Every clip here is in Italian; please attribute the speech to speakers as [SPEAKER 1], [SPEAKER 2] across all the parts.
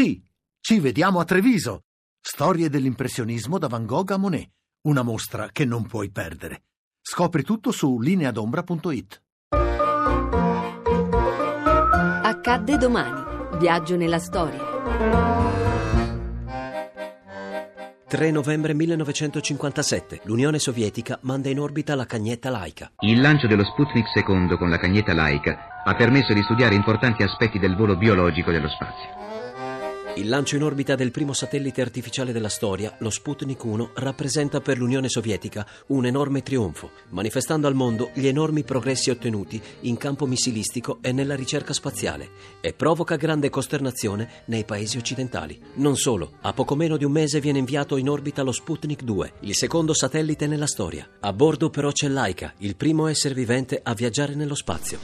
[SPEAKER 1] Sì, ci vediamo a Treviso. Storie dell'impressionismo da Van Gogh a Monet. Una mostra che non puoi perdere. Scopri tutto su lineadombra.it.
[SPEAKER 2] Accadde domani. Viaggio nella storia.
[SPEAKER 3] 3 novembre 1957. L'Unione Sovietica manda in orbita la cagnetta Laika.
[SPEAKER 4] Il lancio dello Sputnik II con la cagnetta Laika ha permesso di studiare importanti aspetti del volo biologico dello spazio.
[SPEAKER 3] Il lancio in orbita del primo satellite artificiale della storia, lo Sputnik 1, rappresenta per l'Unione Sovietica un enorme trionfo, manifestando al mondo gli enormi progressi ottenuti in campo missilistico e nella ricerca spaziale e provoca grande costernazione nei paesi occidentali. Non solo, a poco meno di un mese viene inviato in orbita lo Sputnik 2, il secondo satellite nella storia. A bordo però c'è Laika, il primo essere vivente a viaggiare nello spazio.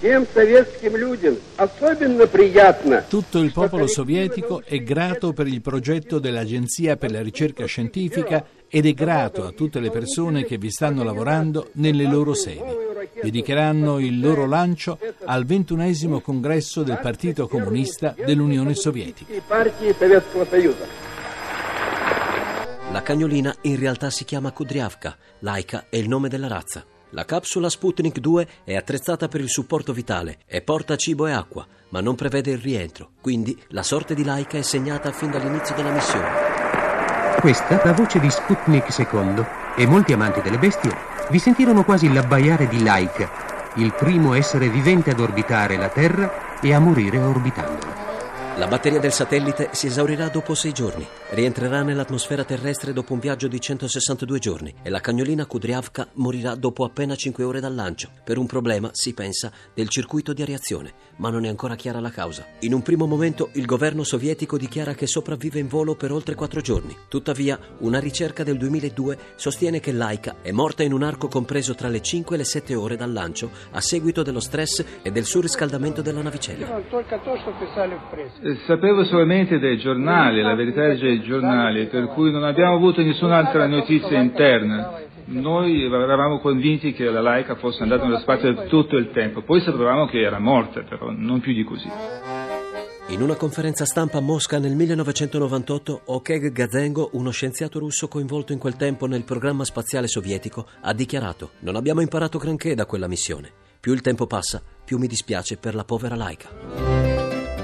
[SPEAKER 5] Tutto il popolo sovietico è grato grato per il progetto dell'Agenzia per la ricerca scientifica ed è grato a tutte le persone che vi stanno lavorando nelle loro sedi. Dedicheranno il loro lancio al ventunesimo congresso del Partito Comunista dell'Unione Sovietica.
[SPEAKER 3] La cagnolina in realtà si chiama Kudryavka, Laika è il nome della razza. La capsula Sputnik 2 è attrezzata per il supporto vitale e porta cibo e acqua, ma non prevede il rientro, quindi la sorte di Laika è segnata fin dall'inizio della missione.
[SPEAKER 6] Questa la voce di Sputnik II e molti amanti delle bestie vi sentirono quasi l'abbaiare di Laika, il primo essere vivente ad orbitare la Terra e a morire orbitandola.
[SPEAKER 3] La batteria del satellite si esaurirà dopo sei giorni, rientrerà nell'atmosfera terrestre dopo un viaggio di 162 giorni e la cagnolina Kudryavka morirà dopo appena 5 ore dal lancio, per un problema, si pensa, del circuito di areazione, ma non è ancora chiara la causa. In un primo momento il governo sovietico dichiara che sopravvive in volo per oltre 4 giorni. Tuttavia, una ricerca del 2002 sostiene che Laika è morta in un arco compreso tra le 5 e le 7 ore dal lancio a seguito dello stress e del surriscaldamento della navicella.
[SPEAKER 7] Sapevo solamente dai giornali, la verità è dai giornali, per cui non abbiamo avuto nessun'altra notizia interna. Noi eravamo convinti che la laica fosse andata nello spazio tutto il tempo, poi sapevamo che era morta, però non più di così.
[SPEAKER 3] In una conferenza stampa a Mosca nel 1998, Okheg Gazengo, uno scienziato russo coinvolto in quel tempo nel programma spaziale sovietico, ha dichiarato: Non abbiamo imparato granché da quella missione. Più il tempo passa, più mi dispiace per la povera laica.